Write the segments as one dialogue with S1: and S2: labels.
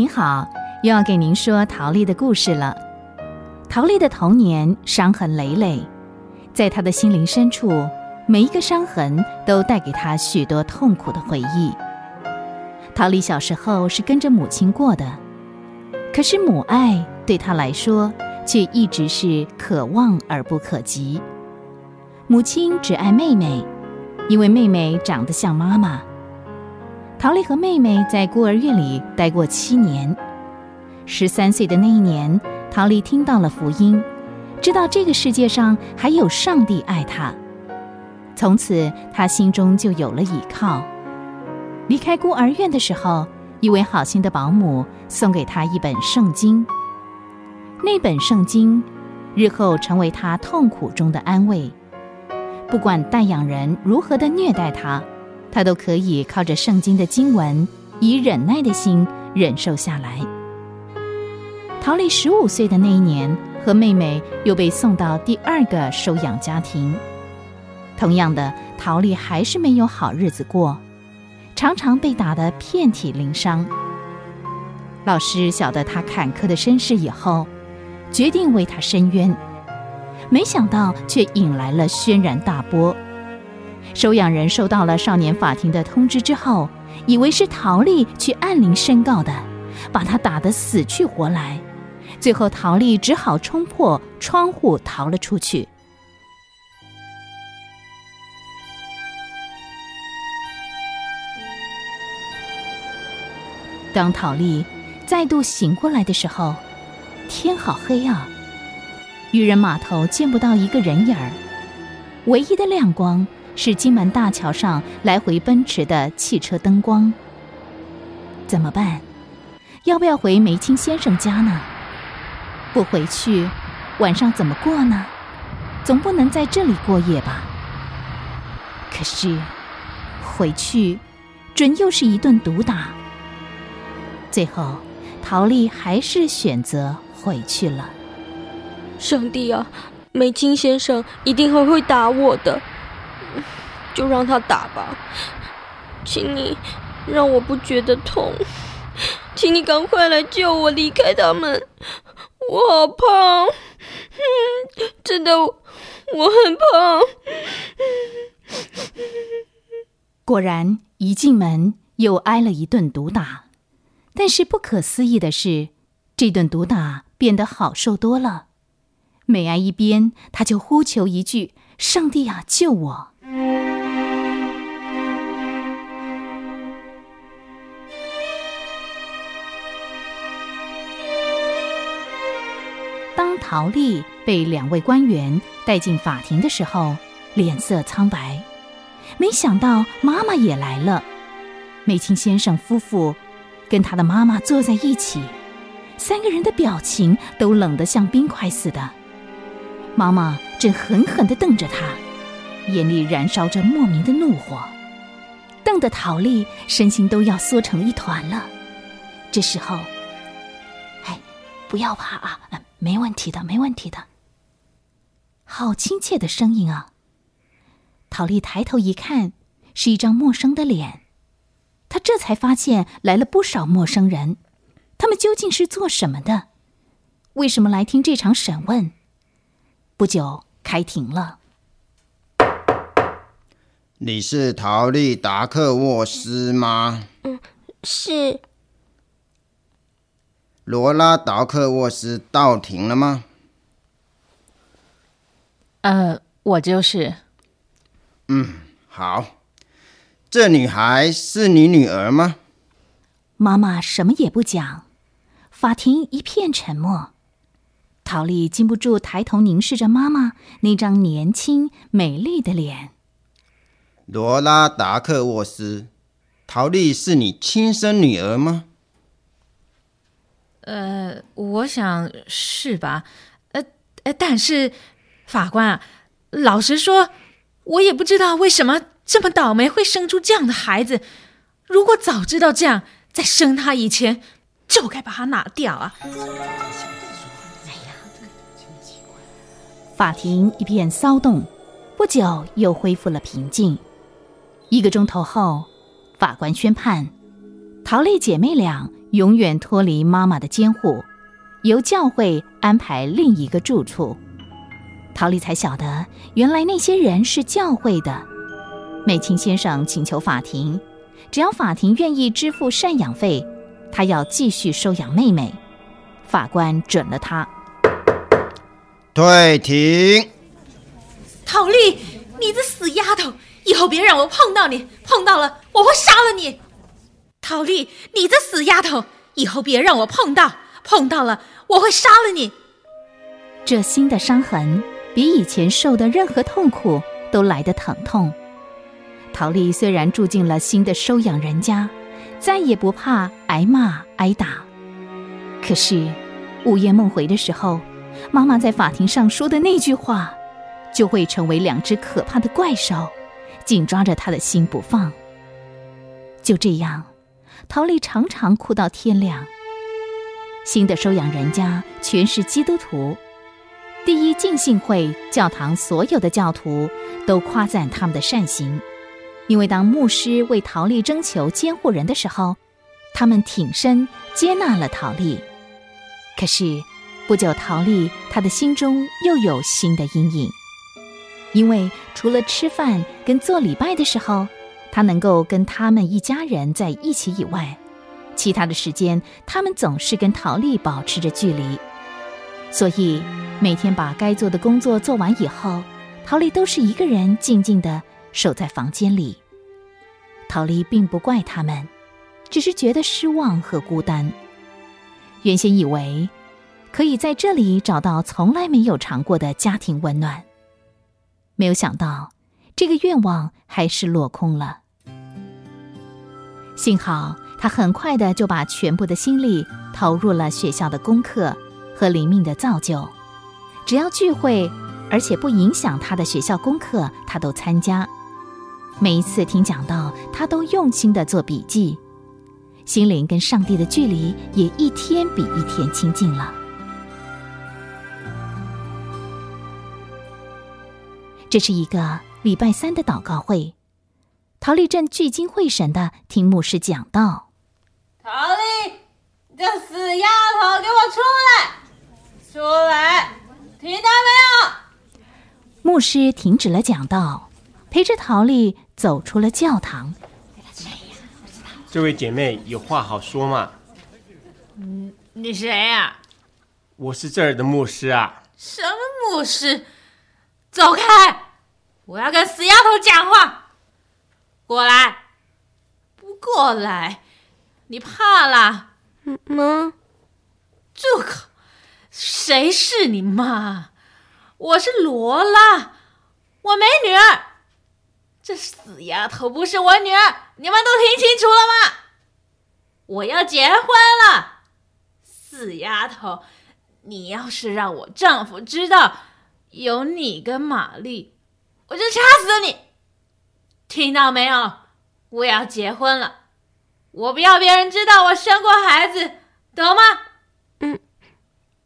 S1: 您好，又要给您说陶丽的故事了。陶丽的童年伤痕累累，在她的心灵深处，每一个伤痕都带给她许多痛苦的回忆。陶丽小时候是跟着母亲过的，可是母爱对她来说却一直是可望而不可及。母亲只爱妹妹，因为妹妹长得像妈妈。陶丽和妹妹在孤儿院里待过七年。十三岁的那一年，陶丽听到了福音，知道这个世界上还有上帝爱她。从此，她心中就有了依靠。离开孤儿院的时候，一位好心的保姆送给她一本圣经。那本圣经，日后成为她痛苦中的安慰。不管代养人如何的虐待她。他都可以靠着圣经的经文，以忍耐的心忍受下来。陶丽十五岁的那一年，和妹妹又被送到第二个收养家庭。同样的，陶丽还是没有好日子过，常常被打得遍体鳞伤。老师晓得他坎坷的身世以后，决定为他伸冤，没想到却引来了轩然大波。收养人收到了少年法庭的通知之后，以为是陶丽去按铃申告的，把他打得死去活来。最后，陶丽只好冲破窗户逃了出去。当陶丽再度醒过来的时候，天好黑啊！渔人码头见不到一个人影儿，唯一的亮光。是金门大桥上来回奔驰的汽车灯光。怎么办？要不要回梅清先生家呢？不回去，晚上怎么过呢？总不能在这里过夜吧？可是，回去，准又是一顿毒打。最后，陶丽还是选择回去了。
S2: 上帝啊，梅清先生一定会会打我的。就让他打吧，请你让我不觉得痛，请你赶快来救我离开他们，我好怕，真的我很怕。
S1: 果然，一进门又挨了一顿毒打，但是不可思议的是，这顿毒打变得好受多了。每挨一鞭，他就呼求一句：“上帝啊，救我！”当陶丽被两位官员带进法庭的时候，脸色苍白。没想到妈妈也来了，梅清先生夫妇跟他的妈妈坐在一起，三个人的表情都冷得像冰块似的。妈妈正狠狠地瞪着他，眼里燃烧着莫名的怒火，瞪得陶丽身心都要缩成一团了。这时候，哎，不要怕啊！没问题的，没问题的。好亲切的声音啊！陶丽抬头一看，是一张陌生的脸。他这才发现来了不少陌生人，他们究竟是做什么的？为什么来听这场审问？不久，开庭了。
S3: 你是陶丽达克沃斯吗？
S2: 嗯，是。
S3: 罗拉达克沃斯到庭了吗？
S4: 呃，我就是。
S3: 嗯，好。这女孩是你女儿吗？
S1: 妈妈什么也不讲，法庭一片沉默。陶丽禁不住抬头凝视着妈妈那张年轻美丽的脸。
S3: 罗拉达克沃斯，陶丽是你亲生女儿吗？
S4: 呃，我想是吧，呃呃，但是法官啊，老实说，我也不知道为什么这么倒霉会生出这样的孩子。如果早知道这样，在生他以前就该把他拿掉啊！
S1: 法庭一片骚动，不久又恢复了平静。一个钟头后，法官宣判。陶丽姐妹俩永远脱离妈妈的监护，由教会安排另一个住处。陶丽才晓得，原来那些人是教会的。美琴先生请求法庭，只要法庭愿意支付赡养费，他要继续收养妹妹。法官准了他。
S3: 退庭。
S4: 陶丽，你这死丫头，以后别让我碰到你，碰到了我会杀了你。陶丽，你这死丫头，以后别让我碰到，碰到了我会杀了你。
S1: 这新的伤痕比以前受的任何痛苦都来得疼痛。陶丽虽然住进了新的收养人家，再也不怕挨骂挨打，可是午夜梦回的时候，妈妈在法庭上说的那句话。就会成为两只可怕的怪兽，紧抓着他的心不放。就这样，陶丽常常哭到天亮。新的收养人家全是基督徒，第一浸信会教堂所有的教徒都夸赞他们的善行，因为当牧师为陶丽征求监护人的时候，他们挺身接纳了陶丽。可是不久，陶丽她的心中又有新的阴影。因为除了吃饭跟做礼拜的时候，他能够跟他们一家人在一起以外，其他的时间他们总是跟陶丽保持着距离。所以每天把该做的工作做完以后，陶丽都是一个人静静的守在房间里。陶丽并不怪他们，只是觉得失望和孤单。原先以为可以在这里找到从来没有尝过的家庭温暖。没有想到，这个愿望还是落空了。幸好他很快的就把全部的心力投入了学校的功课和灵命的造就。只要聚会，而且不影响他的学校功课，他都参加。每一次听讲道，他都用心的做笔记，心灵跟上帝的距离也一天比一天亲近了。这是一个礼拜三的祷告会，陶丽正聚精会神的听牧师讲道。
S5: 陶丽，这死丫头，给我出来！出来，听到没有？
S1: 牧师停止了讲道，陪着陶丽走出了教堂。
S6: 这位姐妹有话好说嘛？
S4: 嗯，你谁呀？
S6: 我是这儿的牧师啊。
S4: 什么牧师？走开！我要跟死丫头讲话。过来，不过来，你怕了？
S2: 妈，
S4: 住口！谁是你妈？我是罗拉，我没女儿。这死丫头不是我女儿，你们都听清楚了吗？我要结婚了，死丫头！你要是让我丈夫知道。有你跟玛丽，我就掐死你！听到没有？我要结婚了，我不要别人知道我生过孩子，懂吗？
S2: 嗯，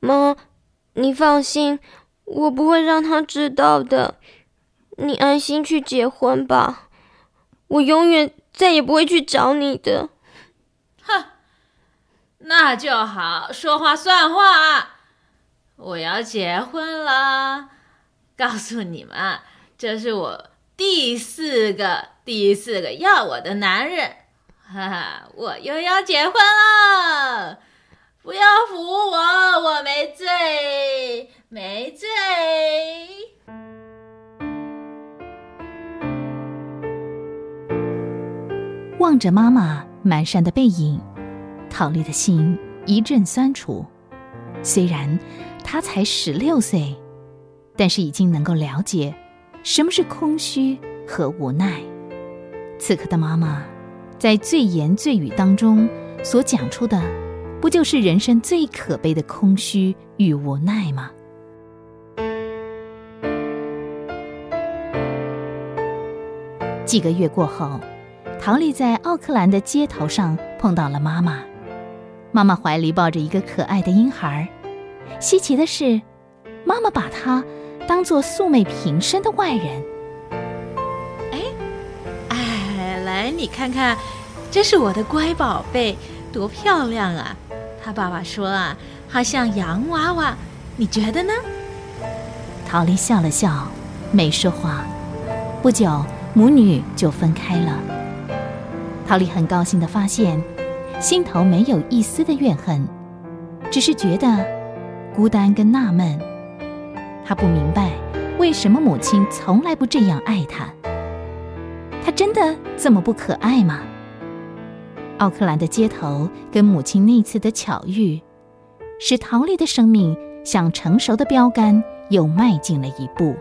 S2: 妈，你放心，我不会让他知道的。你安心去结婚吧，我永远再也不会去找你的。
S4: 哼，那就好，说话算话。我要结婚了。告诉你们，这是我第四个、第四个要我的男人，哈哈，我又要结婚了！不要扶我，我没罪，没罪。
S1: 望着妈妈蹒跚的背影，陶丽的心一阵酸楚。虽然她才十六岁。但是已经能够了解什么是空虚和无奈。此刻的妈妈，在最言最语当中所讲出的，不就是人生最可悲的空虚与无奈吗？几个月过后，陶丽在奥克兰的街头上碰到了妈妈。妈妈怀里抱着一个可爱的婴孩。稀奇的是，妈妈把他。当做素昧平生的外人，
S4: 哎，哎，来，你看看，这是我的乖宝贝，多漂亮啊！他爸爸说啊，好像洋娃娃，你觉得呢？
S1: 陶丽笑了笑，没说话。不久，母女就分开了。陶丽很高兴地发现，心头没有一丝的怨恨，只是觉得孤单跟纳闷。她不明白为什么母亲从来不这样爱她。她真的这么不可爱吗？奥克兰的街头跟母亲那次的巧遇，使陶丽的生命向成熟的标杆又迈进了一步。